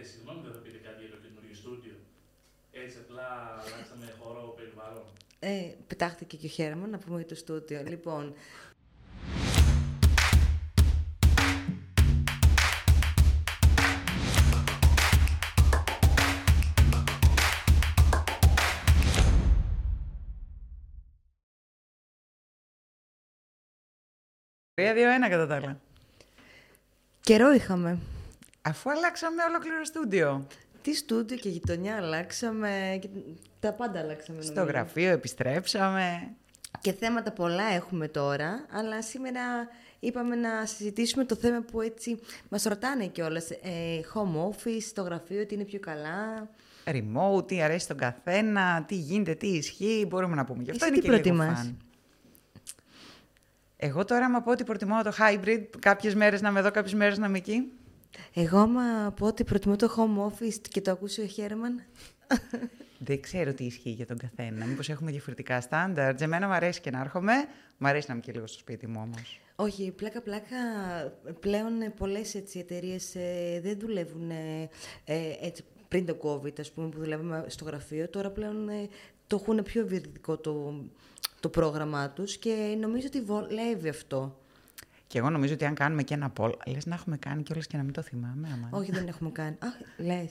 Ε, συγγνώμη, δεν θα πείτε κάτι για το καινούριο στούντιο. Έτσι απλά αλλάξαμε χώρο περιβάλλον. Ε, πετάχτηκε και ο Χέρμαν να πούμε για το στούντιο. Λοιπόν, Τρία, δύο, ένα κατά τα άλλα. καιρό είχαμε. Αφού αλλάξαμε ολόκληρο στούντιο. Τι στούντιο και γειτονιά αλλάξαμε. Και τα πάντα αλλάξαμε. Στο νομίζω. γραφείο επιστρέψαμε. Και θέματα πολλά έχουμε τώρα, αλλά σήμερα είπαμε να συζητήσουμε το θέμα που έτσι μας ρωτάνε κιόλας. Ε, home office, το γραφείο, τι είναι πιο καλά. Remote, τι αρέσει στον καθένα, τι γίνεται, τι ισχύει, μπορούμε να πούμε. Γι' αυτό Εσύ είναι τι και λίγο προτιμάς; φαν. Εγώ τώρα, άμα πω ότι προτιμώ το hybrid, κάποιες μέρες να είμαι εδώ, κάποιες μέρες να είμαι εκεί. Εγώ άμα πω ότι προτιμώ το home office και το ακούσει ο Χέρμαν. Δεν ξέρω τι ισχύει για τον καθένα. Μήπως έχουμε διαφορετικά στάνταρτς. Εμένα μου αρέσει και να έρχομαι. Μου αρέσει να είμαι και λίγο στο σπίτι μου όμως. Όχι, πλάκα-πλάκα πλέον ε, πολλές έτσι, εταιρείες ε, δεν δουλεύουν ε, ε, έτσι, πριν το COVID, ας πούμε, που δουλεύαμε στο γραφείο. Τώρα πλέον ε, το έχουν πιο ευηρετικό το, το πρόγραμμά τους και νομίζω ότι βολεύει αυτό. Και εγώ νομίζω ότι αν κάνουμε και ένα poll, λες να έχουμε κάνει κιόλας και να μην το θυμάμαι. Άμα... Όχι, δεν έχουμε κάνει. Αχ, λες.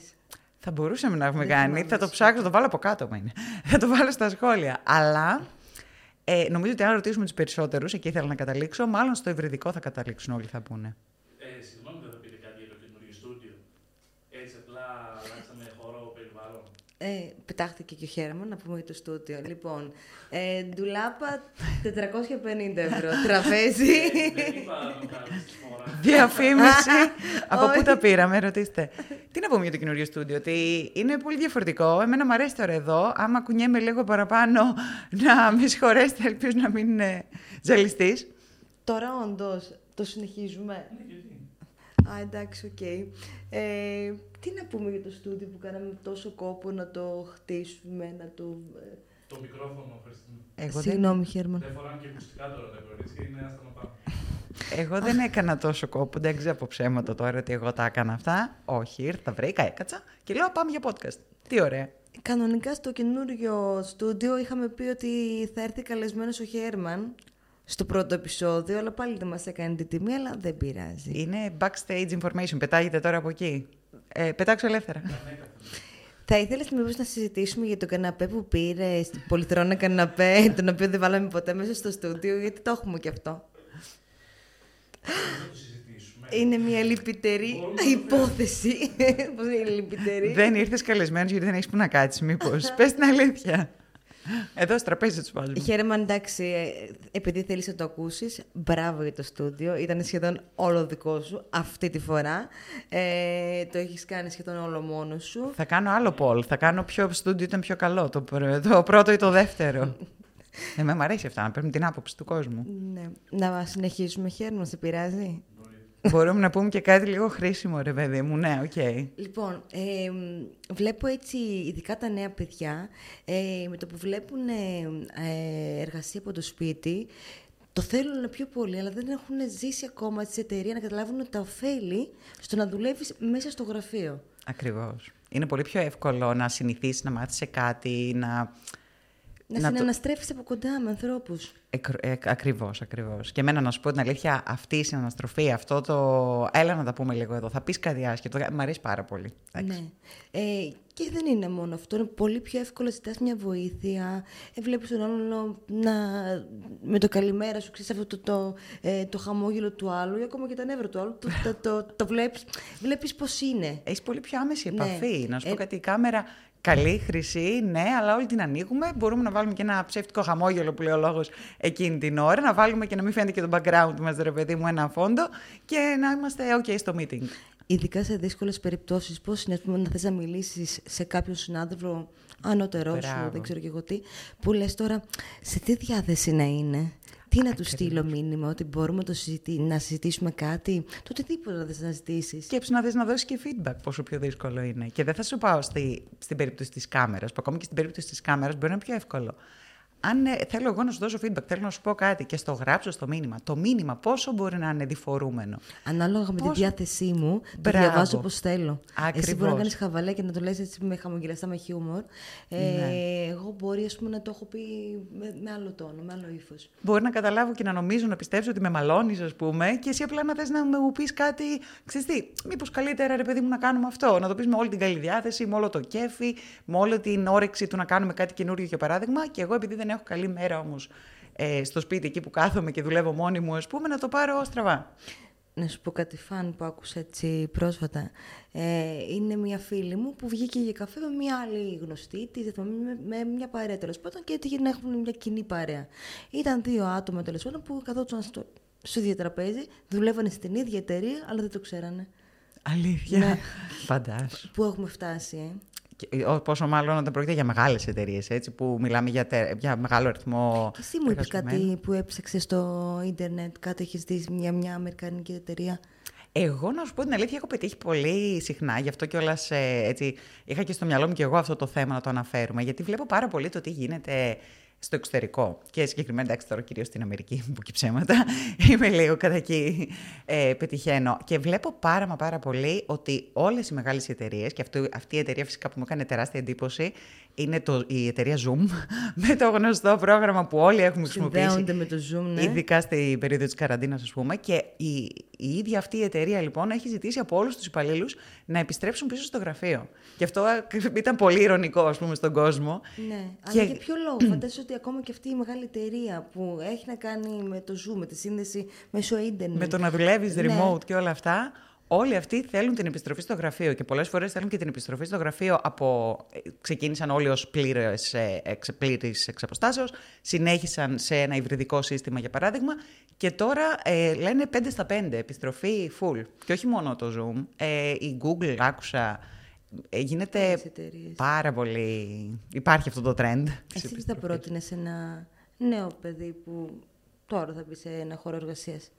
Θα μπορούσαμε να έχουμε Δεν κάνει. θυμάμαι Θα το εσύ. ψάξω, θα το βάλω από κάτω μου είναι. θα το βάλω στα σχόλια. Αλλά ε, νομίζω ότι αν ρωτήσουμε τους περισσότερους, εκεί ήθελα να καταλήξω, μάλλον στο ευρυδικό θα καταλήξουν όλοι θα πούνε. Ε, συγγνώμη, δεν θα πείτε κάτι για το καινούριο στούντιο. Έτσι απλά αλλάξαμε χώρο περιβάλλον. Ε, πετάχτηκε και ο Χέρμαν να πούμε για το στούντιο. Λοιπόν, ε, ντουλάπα 450 ευρώ. Τραπέζι. δεν είπα να το κάνεις τη φορά. Διαφήμιση. από πού Όχι. τα πήραμε, ρωτήστε. Τι να πούμε για το καινούριο στούντιο, ότι είναι πολύ διαφορετικό. Εμένα μου αρέσει τώρα εδώ. Άμα κουνιέμαι λίγο παραπάνω, να με συγχωρέσετε, ελπίζω να μην είναι ζαλιστή. Τώρα όντως το συνεχίζουμε. Ναι, γιατί; Α, εντάξει, οκ. Ε, τι να πούμε για το στούντιο που κάναμε τόσο κόπο να το χτίσουμε, να το... ε, Το μικρόφωνο, Χριστίνα. Εγώ δεν, Συγγνώμη, Χέρμαν. Δεν φοράνε και ακουστικά τώρα τα κορίτσια, είναι άστα να πάμε. εγώ δεν έκανα τόσο κόπο. Δεν ξέρω από ψέματα τώρα ότι εγώ τα έκανα αυτά. Όχι, ήρθα, βρήκα, έκατσα και λέω πάμε για podcast. Τι ωραία. Κανονικά στο καινούριο στούντιο είχαμε πει ότι θα έρθει καλεσμένος ο Χέρμαν στο πρώτο επεισόδιο, αλλά πάλι δεν μας έκανε την τιμή, αλλά δεν πειράζει. Είναι backstage information. Πετάγεται τώρα από εκεί. Ε, πετάξω ελεύθερα. Θα ήθελες μήπως να συζητήσουμε για το καναπέ που πήρε, στην πολυθρόνα καναπέ, τον οποίο δεν βάλαμε ποτέ μέσα στο στούντιο, γιατί το έχουμε και αυτό. Θα το συζητήσουμε. Είναι μια λυπητερή Μπορούμε να το υπόθεση. Πώς είναι λυπητερή; δεν ήρθες καλεσμένος γιατί δεν έχεις που να κάτσεις, μήπως. Πες την αλήθεια. Εδώ στο τραπέζι τους βάζουμε. Χέρμαν, εντάξει, ε, επειδή θέλεις να το ακούσεις, μπράβο για το στούντιο. Ήταν σχεδόν όλο δικό σου αυτή τη φορά. Ε, το έχεις κάνει σχεδόν όλο μόνος σου. Θα κάνω άλλο poll. Θα κάνω ποιο στούντιο ήταν πιο καλό. Το, πρω- το πρώτο ή το δεύτερο. Εμένα μου αρέσει αυτά, να παίρνουμε την άποψη του κόσμου. Ναι. Να συνεχίσουμε, Χέρμαν, σε πειράζει. Μπορούμε να πούμε και κάτι λίγο χρήσιμο, ρε παιδί μου. Ναι, οκ. Λοιπόν, ε, μ, βλέπω έτσι, ειδικά τα νέα παιδιά, ε, με το που βλέπουν ε, ε, εργασία από το σπίτι, το θέλουν πιο πολύ, αλλά δεν έχουν ζήσει ακόμα τη εταιρεία να καταλάβουν τα ωφέλη στο να δουλεύεις μέσα στο γραφείο. Ακριβώς. Είναι πολύ πιο εύκολο να συνηθίσεις να μάθεις σε κάτι, να. Να, Να το- συναναστρέφεις από κοντά με ανθρώπους. Εκ- εκ- ακριβώς, ακριβώς. Και εμένα να σου πω την αλήθεια, αυτή η συναναστροφή, αυτό το. Έλα να τα πούμε λίγο εδώ. Θα πεις κάτι άσχετο. Μ' αρέσει πάρα πολύ. Εντάξει. Ναι. Ε, και δεν είναι μόνο αυτό. Είναι πολύ πιο εύκολο να ζητάς μια βοήθεια. Ε, βλέπεις τον άλλον να, με το καλημέρα σου, ξέρεις αυτό το, το, ε, το χαμόγελο του άλλου ή ακόμα και τα νεύρα του άλλου. Το, το, το, το βλέπεις, βλέπεις πώς είναι. Έχεις πολύ πιο άμεση Ναι. επαφή. Να σου πω Ε, κάτι, η κάμερα καλή, χρυσή, ναι, αλλά όλη την ανοίγουμε. Μπορούμε να βάλουμε και ένα ψεύτικο χαμόγελο που λέει ο λόγος εκείνη την ώρα. Να βάλουμε και να μην φαίνεται και το background μας, ρε παιδί μου, ένα φόντο και να είμαστε OK στο meeting. Ειδικά σε δύσκολες περιπτώσεις, πώς είναι ας πούμε, να θες να μιλήσεις σε κάποιον συνάδελφο ανώτερό σου, Μπράβο. δεν ξέρω και εγώ τι, που λες τώρα σε τι διάθεση να είναι; Τι να του στείλω μήνυμα, ότι μπορούμε να, το συζητή- να συζητήσουμε κάτι, το οτιδήποτε να θες να ζητήσεις. Σκέψου να θες να δώσεις και feedback πόσο πιο δύσκολο είναι. Και δεν θα σου πάω στη, στην περίπτωση της κάμερας, που ακόμη και στην περίπτωση της κάμερας μπορεί να είναι πιο εύκολο. Αν ε, θέλω εγώ να σου δώσω feedback, θέλω να σου πω κάτι και στο γράψω στο μήνυμα, το μήνυμα πόσο μπορεί να είναι διφορούμενο; Ανάλογα με τη διάθεσή μου, το Μπράβο. διαβάζω όπως θέλω. Εσύ μπορεί να Ακριβώς. κάνεις χαβαλέ και να το λες έτσι με χαμογελαστά, με χιούμορ. Ε, Ναι. Εγώ μπορεί ας πούμε, να το έχω πει με, με άλλο τόνο, με άλλο ύφος. Μπορεί να καταλάβω και να νομίζω, να πιστέψω ότι με μαλώνεις, ας πούμε, και εσύ απλά να θες να μου πεις κάτι. Ξέρεις τι, μήπως καλύτερα ρε παιδί μου να κάνουμε αυτό. Να το πεις με όλη την καλή διάθεση, με όλο το κέφι, με όλη την όρεξη του να κάνουμε κάτι καινούριο για παράδειγμα. Και εγώ, επειδή δεν έχω καλή μέρα όμως ε, στο σπίτι εκεί που κάθομαι και δουλεύω μόνη μου, ας πούμε, να το πάρω στραβά. Να σου πω κάτι φαν που άκουσα έτσι πρόσφατα. Ε, είναι μια φίλη μου που βγήκε για καφέ με μια άλλη γνωστή τη, με, με μια παρέα τέλος πάντων και έτυχε να έχουν μια κοινή παρέα. Ήταν δύο άτομα τέλος πάντων που καθόντουσαν στο, στο ίδιο τραπέζι, δουλεύανε στην ίδια εταιρεία, αλλά δεν το ξέρανε. Αλήθεια. Ναι. Φαντάσου. Πού έχουμε φτάσει, ε. Και, ο- Πόσο μάλλον όταν πρόκειται για μεγάλες εταιρείες, έτσι, που μιλάμε για, τε- για μεγάλο αριθμό. Και εσύ μου είπες εργαζομένων. κάτι που έψαξες στο ίντερνετ, κάτι έχεις δει μια, μια αμερικανική εταιρεία; Εγώ να σου πω την αλήθεια, έχω πετύχει πολύ συχνά, γι' αυτό κιόλας έτσι. Είχα και στο μυαλό μου και εγώ αυτό το θέμα να το αναφέρουμε, γιατί βλέπω πάρα πολύ το τι γίνεται στο εξωτερικό. Και συγκεκριμένα, εντάξει, τώρα κυρίως στην Αμερική, που και ψέματα. Είμαι λίγο κατά εκεί, ε, πετυχαίνω. Και βλέπω πάρα μα πάρα πολύ ότι όλες οι μεγάλες εταιρείες, και αυτό, αυτή η εταιρεία φυσικά που μου έκανε τεράστια εντύπωση, είναι το, η εταιρεία Zoom, με το γνωστό πρόγραμμα που όλοι έχουμε χρησιμοποιήσει. Συνδέονται με το Zoom, ναι. Ειδικά στην περίοδο της καραντίνας, ας πούμε. Και η, η ίδια αυτή η εταιρεία, λοιπόν, έχει ζητήσει από όλους τους υπαλλήλους να επιστρέψουν πίσω στο γραφείο. Και αυτό ήταν πολύ ηρωνικό, ας πούμε, στον κόσμο. Ναι, Και- αλλά για ποιο λόγο; Φαντάζεσαι ότι ακόμα και αυτή η μεγάλη εταιρεία που έχει να κάνει με το Zoom, με τη σύνδεση μέσω ίντερνετ. Με το να δουλεύεις Ναι. remote και όλα αυτά. Όλοι αυτοί θέλουν την επιστροφή στο γραφείο και πολλές φορές θέλουν και την επιστροφή στο γραφείο από... ε, Ξεκίνησαν όλοι ως πλήρες, ε, εξ, πλήρης εξ αποστάσεως, συνέχισαν σε ένα υβριδικό σύστημα για παράδειγμα και τώρα ε, λένε 5 στα 5, επιστροφή full. Και όχι μόνο το Zoom, ε, η Google άκουσα, ε, γίνεται Άλλες εταιρείες. πάρα πολύ... Υπάρχει αυτό το trend. της Εσύ τι θα επιστροφής. πρότεινες σε ένα νέο παιδί που τώρα θα μπει σε ένα χώρο εργασίας;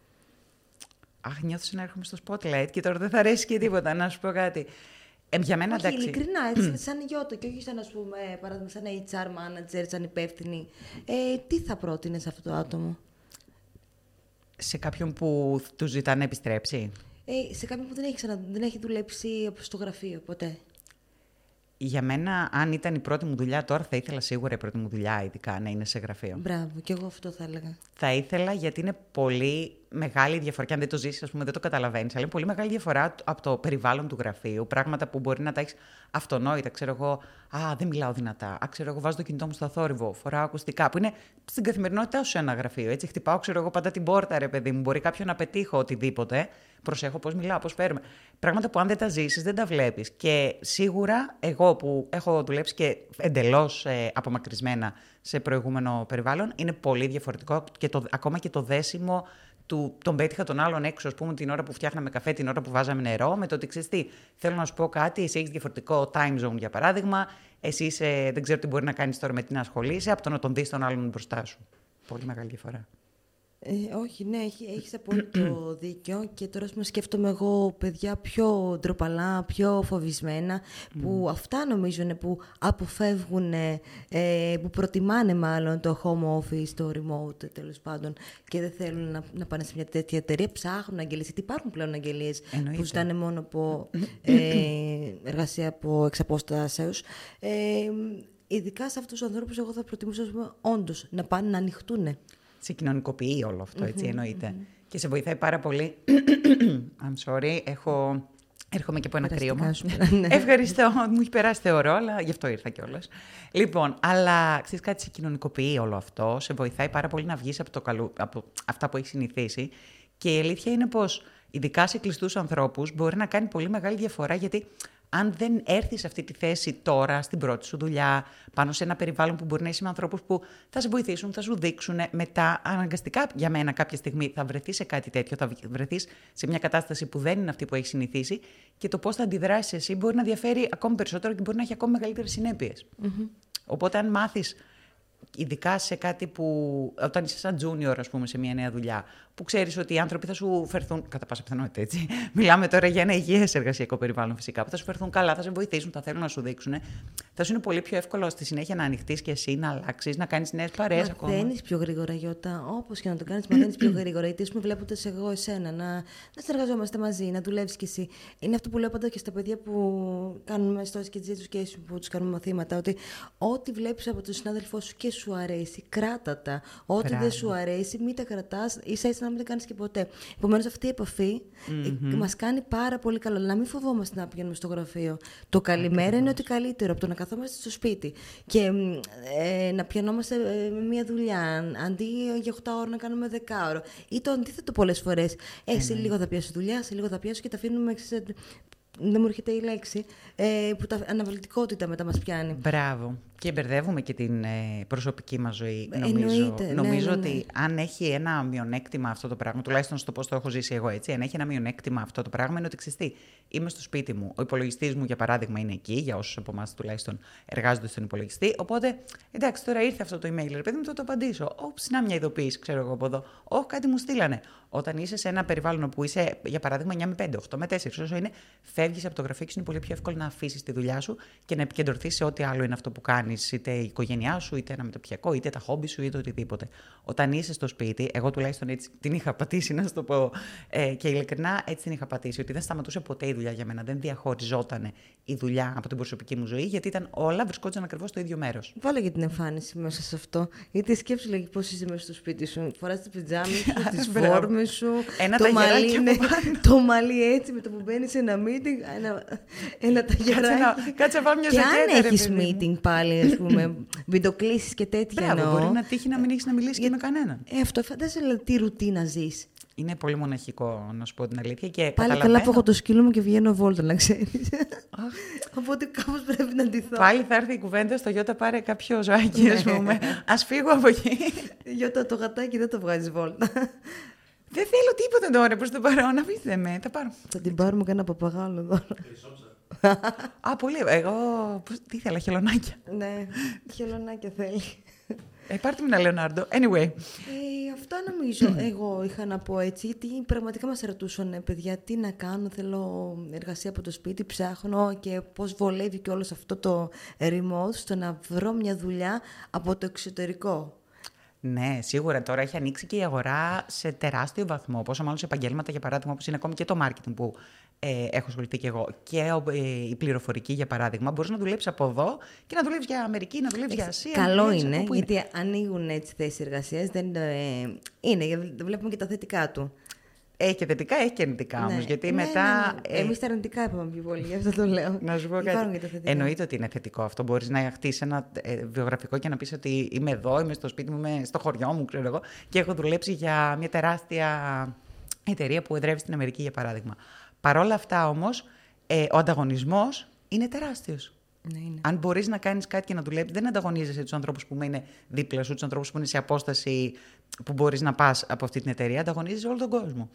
Αχ, νιώθω σαν να έρχομαι στο spotlight και τώρα δεν θα αρέσει και τίποτα. Να σου πω κάτι. Ε, για μένα Όχι, εντάξει. ειλικρινά, έτσι, σαν γιώτα και όχι σαν, ας πούμε, παράδειγμα, σαν HR manager, σαν υπεύθυνη. Ε, τι θα πρότεινες σε αυτό το άτομο; Σε κάποιον που του ζητά να επιστρέψει. Ε, σε κάποιον που δεν έχει, ξανα, δεν έχει δουλέψει στο γραφείο ποτέ. Για μένα, αν ήταν η πρώτη μου δουλειά τώρα, θα ήθελα σίγουρα η πρώτη μου δουλειά, ειδικά να είναι σε γραφείο. Μπράβο, και εγώ αυτό θα έλεγα. Θα ήθελα γιατί είναι πολύ μεγάλη διαφορά. Και αν δεν το ζήσεις, ας πούμε, δεν το καταλαβαίνεις. Αλλά είναι πολύ μεγάλη διαφορά από το περιβάλλον του γραφείου. Πράγματα που μπορεί να τα έχεις αυτονόητα. Ξέρω εγώ, Α, δεν μιλάω δυνατά. Α, ξέρω εγώ, βάζω το κινητό μου στο θόρυβο. Φοράω ακουστικά. Που είναι στην καθημερινότητά σου σε ένα γραφείο. Έτσι, χτυπάω, ξέρω εγώ, πάντα την πόρτα, ρε παιδί μου. Μπορεί κάποιον να πετύχω οτιδήποτε. Προσέχω πώς μιλάω, πώς φέρουμε. Πράγματα που αν δεν τα ζήσεις, δεν τα βλέπεις. Και σίγουρα εγώ που έχω δουλέψει και εντελώς ε, απομακρυσμένα σε προηγούμενο περιβάλλον, είναι πολύ διαφορετικό και το, ακόμα και το δέσιμο του, τον πέτυχα τον άλλον έξω, ας πούμε, την ώρα που φτιάχναμε καφέ, την ώρα που βάζαμε νερό, με το ότι ξέρεις τι, θέλω να σου πω κάτι, εσύ έχεις διαφορετικό time zone για παράδειγμα, εσύ είσαι, δεν ξέρω τι μπορεί να κάνεις τώρα με τι να ασχολείσαι, από το να τον δεις τον άλλον μπροστά σου. Πολύ μεγάλη διαφορά. Ε, όχι, ναι, έχει, έχεις απόλυτο δίκιο και τώρα ας πούμε, σκέφτομαι εγώ παιδιά πιο ντροπαλά, πιο φοβισμένα που αυτά νομίζω είναι που αποφεύγουν, ε, που προτιμάνε μάλλον το home office, το remote τέλος πάντων και δεν θέλουν να, να πάνε σε μια τέτοια εταιρεία, ψάχνουν αγγελίες, γιατί υπάρχουν πλέον αγγελίες Εννοείται. που ζητάνε μόνο από ε, εργασία από εξ απόστασεως. Ε, ειδικά σε αυτούς τους ανθρώπους εγώ θα προτιμούσα ας πούμε, όντως να πάνε να ανοιχτούν. Σε κοινωνικοποιεί όλο αυτό, έτσι εννοείται. Και σε βοηθάει πάρα πολύ. I'm sorry, έχω... Έρχομαι και από ένα Περαστικά κρύωμα. σου πέρα, ναι. Ευχαριστώ. Μου έχει περάσει θεωρώ, αλλά γι' αυτό ήρθα κιόλας. Λοιπόν, αλλά ξέρεις κάτι, σε κοινωνικοποιεί όλο αυτό. Σε βοηθάει πάρα πολύ να βγεις από, το καλού, από αυτά που έχεις συνηθίσει. Και η αλήθεια είναι πως, ειδικά σε κλειστούς ανθρώπους, μπορεί να κάνει πολύ μεγάλη διαφορά γιατί αν δεν έρθεις σε αυτή τη θέση τώρα, στην πρώτη σου δουλειά, πάνω σε ένα περιβάλλον που μπορεί να είσαι με ανθρώπους που θα σε βοηθήσουν, θα σου δείξουν, μετά αναγκαστικά για μένα κάποια στιγμή θα βρεθείς σε κάτι τέτοιο, θα βρεθείς σε μια κατάσταση που δεν είναι αυτή που έχεις συνηθίσει και το πώς θα αντιδράσεις εσύ μπορεί να διαφέρει ακόμη περισσότερο και μπορεί να έχει ακόμη μεγαλύτερες συνέπειες. Οπότε, αν μάθεις ειδικά σε κάτι που, όταν είσαι σαν junior, ας πούμε, σε μια νέα δουλειά, που ξέρεις ότι οι άνθρωποι θα σου φερθούν. Κατά πάσα πιθανότητα έτσι. Μιλάμε τώρα για ένα υγιές εργασιακό περιβάλλον φυσικά. Που θα σου φερθούν καλά, θα σε βοηθήσουν, θα θέλουν να σου δείξουν. Θα σου είναι πολύ πιο εύκολο στη συνέχεια να ανοιχτείς και εσύ, να αλλάξεις, να κάνεις νέες παρέες ακόμα. Μαθαίνει πιο γρήγορα, Γιώτα. Όπως και να το κάνεις, μαθαίνει πιο γρήγορα. Γιατί, ας πούμε, βλέποντας εγώ εσένα να, να συνεργαζόμαστε μαζί, να δουλεύεις κι εσύ. Είναι αυτό που λέω πάντα και στα παιδιά που κάνουμε στο και education που τους κάνουμε μαθήματα. Ότι ό,τι βλέπεις από τον συνάδελφό σου και σου αρέσει, κράτα τα. Ό,τι δεν σου αρέσει, μην τα κρατάς, ίσα ίσα να μην τα κάνεις και ποτέ. Επομένως, αυτή η επαφή mm-hmm. μας κάνει πάρα πολύ καλό. Να μην φοβόμαστε να πηγαίνουμε στο γραφείο. Το καλημέρα είναι ότι καλύτερο από το να καθόμαστε στο σπίτι και ε, να πιανόμαστε ε, με μία δουλειά. Αντί για 8 ώρε να κάνουμε 10 ώρε. Ή το αντίθετο πολλές φορές. Ε, σε λίγο θα πιάσω δουλειά, σε λίγο θα πιάσω και τα αφήνουμε δεν μου έρχεται η λέξη, ε, που τα αναβλητικότητα μετά μας πιάνει. Μπράβο. Και μπερδεύουμε και την ε, προσωπική μας ζωή, νομίζω. Εννοείται, ναι, νομίζω ναι, ναι, ότι αν έχει ένα μειονέκτημα αυτό το πράγμα, τουλάχιστον στο πώς το έχω ζήσει εγώ έτσι, αν έχει ένα μειονέκτημα αυτό το πράγμα, είναι ότι ξεστή. Είμαι στο σπίτι μου. Ο υπολογιστής μου, για παράδειγμα, είναι εκεί, για όσους από εμάς τουλάχιστον εργάζονται στον υπολογιστή. Οπότε, εντάξει, τώρα ήρθε αυτό το email, ρε παιδί μου, θα το απαντήσω. Όψη, να μια ειδοποίηση, ξέρω εγώ από εδώ. Όχι, κάτι μου στείλανε. Όταν είσαι σε ένα περιβάλλον που είσαι, για παράδειγμα, 9 με 5, 8 με 4, όσο είναι, φεύγεις από το γραφείο και είναι πολύ πιο εύκολο να αφήσεις τη δουλειά σου και να επικεντρωθείς σε ό,τι άλλο είναι αυτό που κάνεις, είτε η οικογένειά σου, είτε ένα μεταπιακό, είτε τα χόμπι σου, είτε οτιδήποτε. Όταν είσαι στο σπίτι, εγώ τουλάχιστον έτσι την είχα πατήσει, να σου το πω ε, και ειλικρινά έτσι την είχα πατήσει, ότι δεν σταματούσε ποτέ η δουλειά για μένα. Δεν διαχωριζόταν η δουλειά από την προσωπική μου ζωή, γιατί ήταν όλα βρισκόταν ακριβώς στο ίδιο μέρος. Βάλε για την εμφάνιση μέσα σε αυτό. Γιατί σκέψου λέγει πώς είσαι μέσα στο σπίτι σου. Φοράς τις πιτζάμες σου, τις φόρμες σου. Ένα το μαλλί, είναι, το μαλλί έτσι με το που μπαίνεις σε ένα meeting. Ένα, ένα ταγιαράκι. Κάτσε να μια Και αν έχεις meeting πάλι, ας πούμε, βιντεοκλήσεις και τέτοια. Μπράβο, μπορεί να τύχει να μην έχεις να μιλήσεις και με κανέναν. Ε, αυτό φαντάζεσαι τι ρουτίνα ζεις. Είναι πολύ μοναχικό, να σου πω την αλήθεια. Και Πάλι καταλαβαίνω... καλά που έχω το σκύλο μου και βγαίνω βόλτα, να ξέρεις. Οπότε κάπως πρέπει να ντυθώ. Πάλι θα έρθει η κουβέντα στο Γιώτα πάρε κάποιο ζωάκι, ας πούμε. Α φύγω από εκεί. Γιώτα, το γατάκι δεν το βγάζεις βόλτα. Δεν θέλω τίποτα τώρα προς το παρόν. Αφήστε με, τα πάρω. Θα την πάρουμε και ένα παπαγάλο εδώ. Α, πολύ. Εγώ. Τι ήθελα, χελονάκια. Ναι, χελονάκια θέλει. Ε, πάρτε με ένα Λεωνάρντο. Anyway. Ε, αυτό νομίζω εγώ είχα να πω έτσι, γιατί πραγματικά μας ρωτούσαν, παιδιά, τι να κάνω, θέλω εργασία από το σπίτι, ψάχνω και πώς βολεύει και όλος αυτό το remote στο να βρω μια δουλειά από το εξωτερικό. Ναι, σίγουρα τώρα έχει ανοίξει και η αγορά σε τεράστιο βαθμό. Πόσο μάλλον σε επαγγέλματα, για παράδειγμα, όπως είναι ακόμη και το marketing που ε, έχω ασχοληθεί και εγώ, και ε, η πληροφορική, για παράδειγμα, μπορείς να δουλέψεις από εδώ και να δουλεύεις για Αμερική, να δουλεύεις για Ασία. Καλό είναι, γιατί ανοίγουν έτσι θέσεις εργασίας. Δεν ε, είναι, βλέπουμε και τα θετικά του. Έχει και θετικά, έχει και αρνητικά ναι. όμω. Γιατί ναι, μετά. Ναι, ναι. Εμείς τα αρνητικά είπαμε πιο πολύ, γι' αυτό το λέω. να σου πω κάτι. Εννοείται ότι είναι θετικό αυτό. Μπορείς να χτίσεις ένα ε, βιογραφικό και να πεις ότι είμαι εδώ, είμαι στο σπίτι μου, είμαι στο χωριό μου, ξέρω εγώ, και έχω δουλέψει για μια τεράστια εταιρεία που εδρεύει στην Αμερική, για παράδειγμα. Παρ' όλα αυτά όμως, ε, ο ανταγωνισμός είναι τεράστιος. Ναι, είναι. Αν μπορείς να κάνεις κάτι και να δουλέψεις, δεν ανταγωνίζεσαι τους ανθρώπους που είναι δίπλα σου, τους ανθρώπους που είναι σε απόσταση που μπορείς να πας από αυτή την εταιρεία. Ανταγωνίζεσαι όλο τον κόσμο.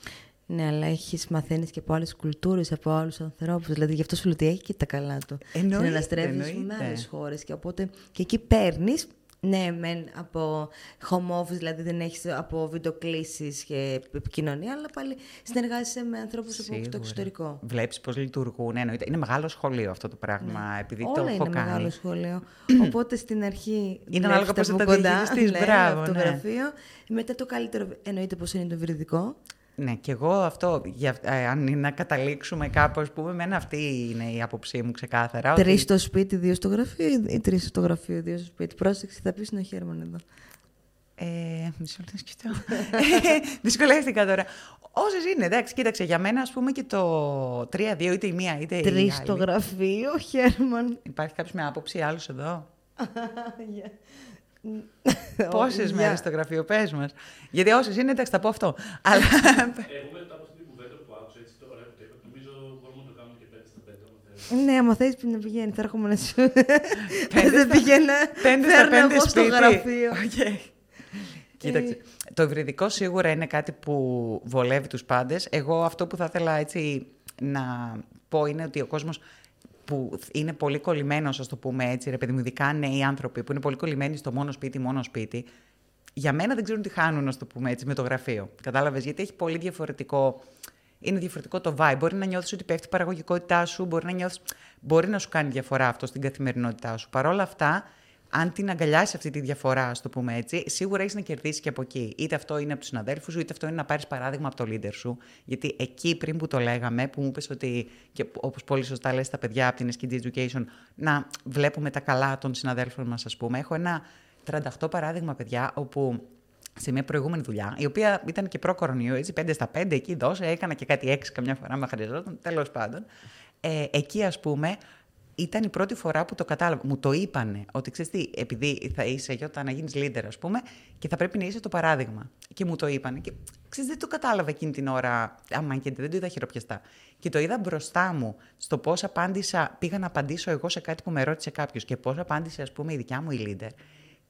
Ναι, αλλά έχεις μαθαίνεις και από άλλες κουλτούρες, από άλλους ανθρώπους. Δηλαδή, γι' αυτό σου λέω ότι έχει και τα καλά του. Εννοείται. Συναναστρέφεις με άλλες χώρες. Και οπότε και εκεί παίρνεις ναι, μεν από home office, δηλαδή δεν έχεις από βιντεοκλήσεις και επικοινωνία, αλλά πάλι συνεργάζεσαι με ανθρώπους από το εξωτερικό. Βλέπεις πώς λειτουργούν. Ναι, είναι μεγάλο σχολείο αυτό το πράγμα, ναι. επειδή Όλα το έχω είναι μεγάλο σχολείο. Οπότε στην αρχή. Είναι ανάλογα πώ θα τα διαχειριστείς. Ναι, Μπράβο. το ναι. γραφείο. Μετά το καλύτερο εννοείται πώ είναι το βρυδικό. Ναι, και εγώ αυτό, για, ε, αν είναι να καταλήξουμε κάπου, ας πούμε, μένα αυτή είναι η άποψή μου ξεκάθαρα. Τρεις ότι... στο σπίτι, δύο στο γραφείο ή τρεις στο γραφείο, δύο στο σπίτι. Πρόσεξε, θα πεις είναι ο Χέρμαν εδώ. Ε, μισό λεπτό να σκεφτώ. Δυσκολεύτηκα τώρα. Όσες είναι, εντάξει, κοίταξε, για μένα, ας πούμε, και το 3-2, είτε η μία είτε η άλλη. Τρει στο γραφείο, Χέρμαν. Υπάρχει κάποιος με άποψη, άλλος εδώ; yeah. Πόσε μέρες στο γραφείο, πες μας. Γιατί όσες είναι, εντάξει, θα πω αυτό. Αλλά... Εγώ μετά από αυτή την κουβέντα που άκουσα, έτσι το ωραίο που νομίζω μπορούμε να το κάνουμε και 5 στα 5. Ναι, άμα θέλει να πηγαίνει, θα έρχομαι να σου. Δεν πηγαίνω. 5 στα 5 στο γραφείο. Κοίταξε. Το υβριδικό σίγουρα είναι κάτι που βολεύει τους πάντες. Εγώ αυτό που θα ήθελα έτσι να πω είναι ότι ο κόσμος που είναι πολύ κολλημένος, ας το πούμε έτσι, ρε παιδί μου, ειδικά νέοι άνθρωποι που είναι πολύ κολλημένοι στο μόνο σπίτι, μόνο σπίτι, για μένα δεν ξέρουν τι χάνουν, να το πούμε έτσι, με το γραφείο. Κατάλαβες, γιατί έχει πολύ διαφορετικό. Είναι διαφορετικό το vibe. Μπορεί να νιώθεις ότι πέφτει η παραγωγικότητά σου, μπορεί να, νιώθεις... μπορεί να σου κάνει διαφορά αυτό στην καθημερινότητά σου. Παρ' όλα αυτά, αν την αγκαλιάσει αυτή τη διαφορά, ας το πούμε έτσι, σίγουρα έχεις να κερδίσεις και από εκεί. Είτε αυτό είναι από τους συναδέλφους σου, είτε αυτό είναι να πάρεις παράδειγμα από το leader σου. Γιατί εκεί πριν που το λέγαμε, που μου είπε ότι, και όπως πολύ σωστά λες τα παιδιά από την SKD Education, να βλέπουμε τα καλά των συναδέλφων μας, ας πούμε. Έχω ένα 38 παράδειγμα, παιδιά, όπου σε μια προηγούμενη δουλειά, η οποία ήταν και προ-κορονίου, έτσι, 5 στα 5, εκεί δώσε, έκανα και κάτι έξι καμιά φορά, μα χρειαζόταν, τέλος πάντων. Ε, εκεί, ας πούμε, ήταν η πρώτη φορά που το κατάλαβα. Μου το είπανε ότι ξέρεις τι, επειδή θα είσαι γιώτα να γίνεις leader, ας πούμε, και θα πρέπει να είσαι το παράδειγμα. Και μου το είπανε. Και ξέρεις, δεν το κατάλαβα εκείνη την ώρα. Άμα και δεν το είδα χειροπιαστά. Και το είδα μπροστά μου στο πώς απάντησα. Πήγα να απαντήσω εγώ σε κάτι που με ρώτησε κάποιος και πώς απάντησε, ας πούμε, η δικιά μου η leader.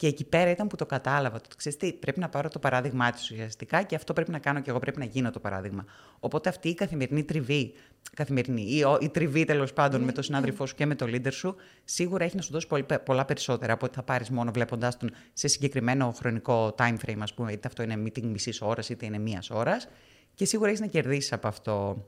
Και εκεί πέρα ήταν που το κατάλαβα. Το ξέρεις τι, πρέπει να πάρω το παράδειγμά της ουσιαστικά και αυτό πρέπει να κάνω και εγώ. Πρέπει να γίνω το παράδειγμα. Οπότε αυτή η καθημερινή τριβή, καθημερινή, ή η τριβή τέλος πάντων με τον συνάδελφό σου και με το leader σου, σίγουρα έχει να σου δώσει πολύ, πολλά περισσότερα από ό,τι θα πάρεις μόνο βλέποντάς τον σε συγκεκριμένο χρονικό time frame, ας πούμε. Είτε αυτό είναι meeting μισής ώρας, είτε είναι μίας ώρας. Και σίγουρα έχεις να κερδίσεις από αυτό.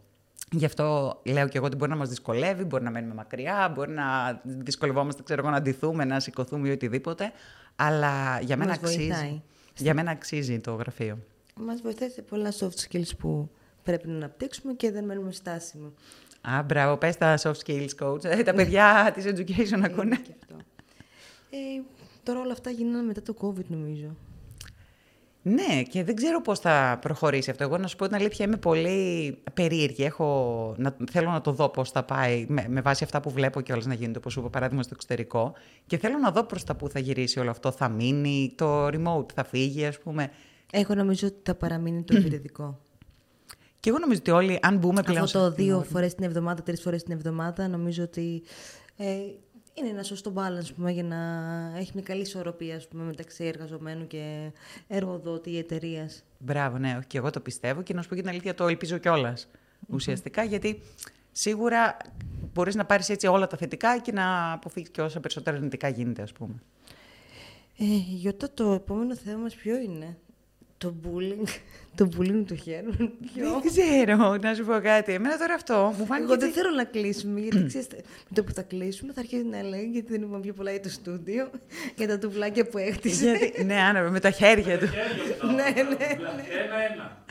Γι' αυτό λέω και εγώ ότι μπορεί να μας δυσκολεύει, μπορεί να μένουμε μακριά, μπορεί να δυσκολευόμαστε ξέρω, να αντιθούμε, να σηκωθούμε ή οτιδήποτε. Αλλά για μένα, αξίζει, για μένα αξίζει το γραφείο. Μας βοηθάει σε πολλά soft skills που πρέπει να αναπτύξουμε και δεν μένουμε στάσιμοι. Α, μπράβο, πες τα soft skills coach. Ε, τα παιδιά της education ακούνε. Ε, τώρα όλα αυτά γίνανε μετά το COVID νομίζω. Ναι, και δεν ξέρω πώς θα προχωρήσει αυτό. Εγώ να σου πω την αλήθεια είμαι πολύ περίεργη. Έχω, να, θέλω να το δω πώς θα πάει με, με βάση αυτά που βλέπω και όλα να γίνεται, όπως σου είπα παράδειγμα στο εξωτερικό. Και θέλω να δω προς τα που θα γυρίσει όλο αυτό. Θα μείνει το remote, θα φύγει ας πούμε. Εγώ νομίζω ότι θα παραμείνει το υπηρετικό. Και εγώ νομίζω ότι όλοι, αν μπούμε πλέον... Αυτό το δύο φορές την εβδομάδα, τρεις φορές την εβδομάδα, νομίζω ότι ε, είναι ένα σωστό balance πούμε, για να έχει μια καλή ισορροπία πούμε, μεταξύ εργαζομένου και εργοδότη εταιρείας. Μπράβο, ναι, και εγώ το πιστεύω και να σου πω και την αλήθεια, το ελπίζω κιόλας. Ουσιαστικά, γιατί σίγουρα μπορείς να πάρεις έτσι όλα τα θετικά και να αποφύγεις και όσα περισσότερα αρνητικά γίνεται, ας πούμε. Ε, Γιώτα, το επόμενο θέμα μας ποιο είναι; Το bullying, το bullying του χέρου. Δεν ξέρω, να σου πω κάτι. Εμένα τώρα αυτό μου φάνηκε. Εγώ δεν θέλω να κλείσουμε, γιατί ξέρεις, με το που θα κλείσουμε θα αρχίσει να λέει, γιατί δεν είπαμε πιο πολλά για το στούντιο, για τα τουβλάκια που έχτισε. Γιατί, ναι, Άννα, με τα χέρια του. ναι, ναι. Ένα-ένα.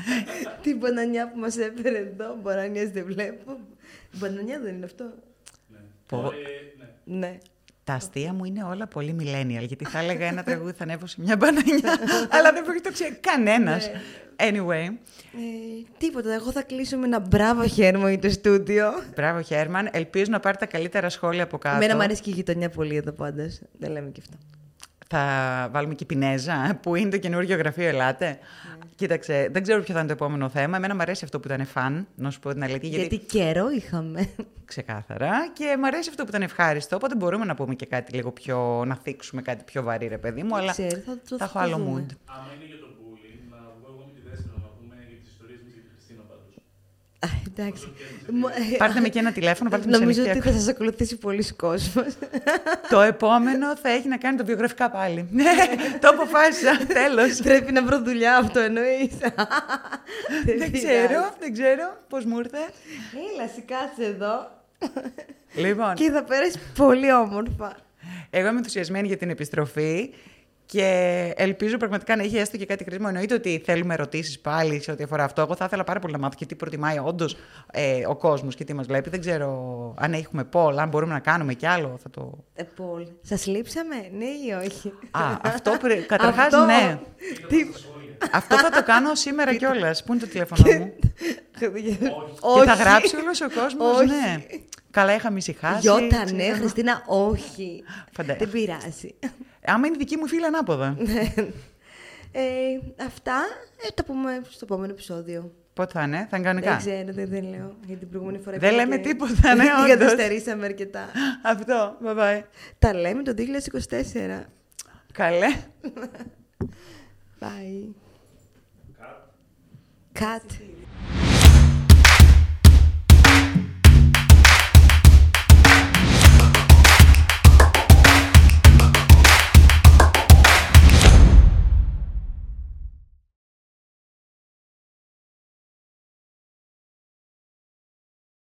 Την μπανανιά που μας έφερε εδώ, μπανανιές δεν βλέπω. Μπανανιά δεν είναι αυτό. Ναι. Πω. Ε, ναι. Ναι. Τα αστεία μου είναι όλα πολύ millennial, γιατί θα έλεγα ένα τραγούδι θα ανέβω σε μια μπανανιά, αλλά δεν πρόκειται να ξέρει κανένας. Ναι. Anyway, Ε, τίποτα, εγώ θα κλείσω με ένα μπράβο χέρμο για το στούντιο. μπράβο Χέρμαν. Ελπίζω να πάρει τα καλύτερα σχόλια από κάτω. Εμένα μου αρέσει και η γειτονιά πολύ εδώ πάντα. Δεν λέμε και αυτό. Θα βάλουμε και Πινέζα, που είναι το καινούργιο γραφείο Ελάτε. Ναι. Κοίταξε, δεν ξέρω ποιο θα είναι το επόμενο θέμα. Εμένα μου αρέσει αυτό που ήταν φαν, να σου πω την αλήθεια. Γιατί, καιρό είχαμε. Ξεκάθαρα. Και μου αρέσει αυτό που ήταν ευχάριστο. Οπότε μπορούμε να πούμε και κάτι λίγο πιο. να θίξουμε κάτι πιο βαρύ, ρε παιδί μου. Αλλά Ξέρει, θα το θα έχω το άλλο δούμε. mood. Άμα είναι για το bullying, να βγω εγώ με τη Δέσποινα να πούμε για τις ιστορίες μας για τη Χριστίνα πάντως. Α, εντάξει. Μου- ε, Πάρτε με και ένα τηλέφωνο, βάλτε με σε Νομίζω ανοιχτή ότι θα σας ακολουθήσει πολλοί κόσμος. Το επόμενο θα έχει να κάνει το βιογραφικά πάλι. Ναι, το αποφάσισα. Τέλος. Πρέπει να βρω δουλειά αυτό εννοείς. δεν ξέρω, δεν ξέρω πώς μου ήρθε; Έλα, εσύ κάτσε εδώ. Λοιπόν, Και θα πέρασε πολύ όμορφα. εγώ είμαι ενθουσιασμένη για την επιστροφή και ελπίζω πραγματικά να έχει έστω και κάτι χρήσιμο. Εννοείται ότι θέλουμε ερωτήσεις πάλι σε ό,τι αφορά αυτό. Εγώ θα ήθελα πάρα πολύ να μάθω και τι προτιμάει όντως ε, ο κόσμος και τι μας βλέπει. Δεν ξέρω αν έχουμε πόλ, αν μπορούμε να κάνουμε κι άλλο. Θα το... Ε, Πολ, σας λείψαμε, ναι ή όχι; Α, αυτό πρέ... καταρχάς Αυτό. ναι. Τι... Αυτό θα το κάνω σήμερα κιόλας. Πού είναι το τηλέφωνο μου; Και θα γράψει όλος ο κόσμος, Όχι. ναι. Καλά, είχαμε ησυχάσει. Γιώτα, ξέρω. ναι, Χριστίνα, όχι. Φαντάζομαι. Δεν πειράζει. Άμα είναι δική μου φίλη, ανάποδα. Ε, αυτά ε, τα πούμε στο επόμενο επεισόδιο. Πότε θα είναι, θα είναι κανονικά; Δεν ξέρω, δεν, δεν λέω. Για την προηγούμενη φορά. Δεν είπα λέμε και- τίποτα, ναι, όντως. Καθυστερήσαμε αρκετά. Αυτό, bye bye. Τα λέμε το 2024. Καλέ. Bye. Cut. Cut.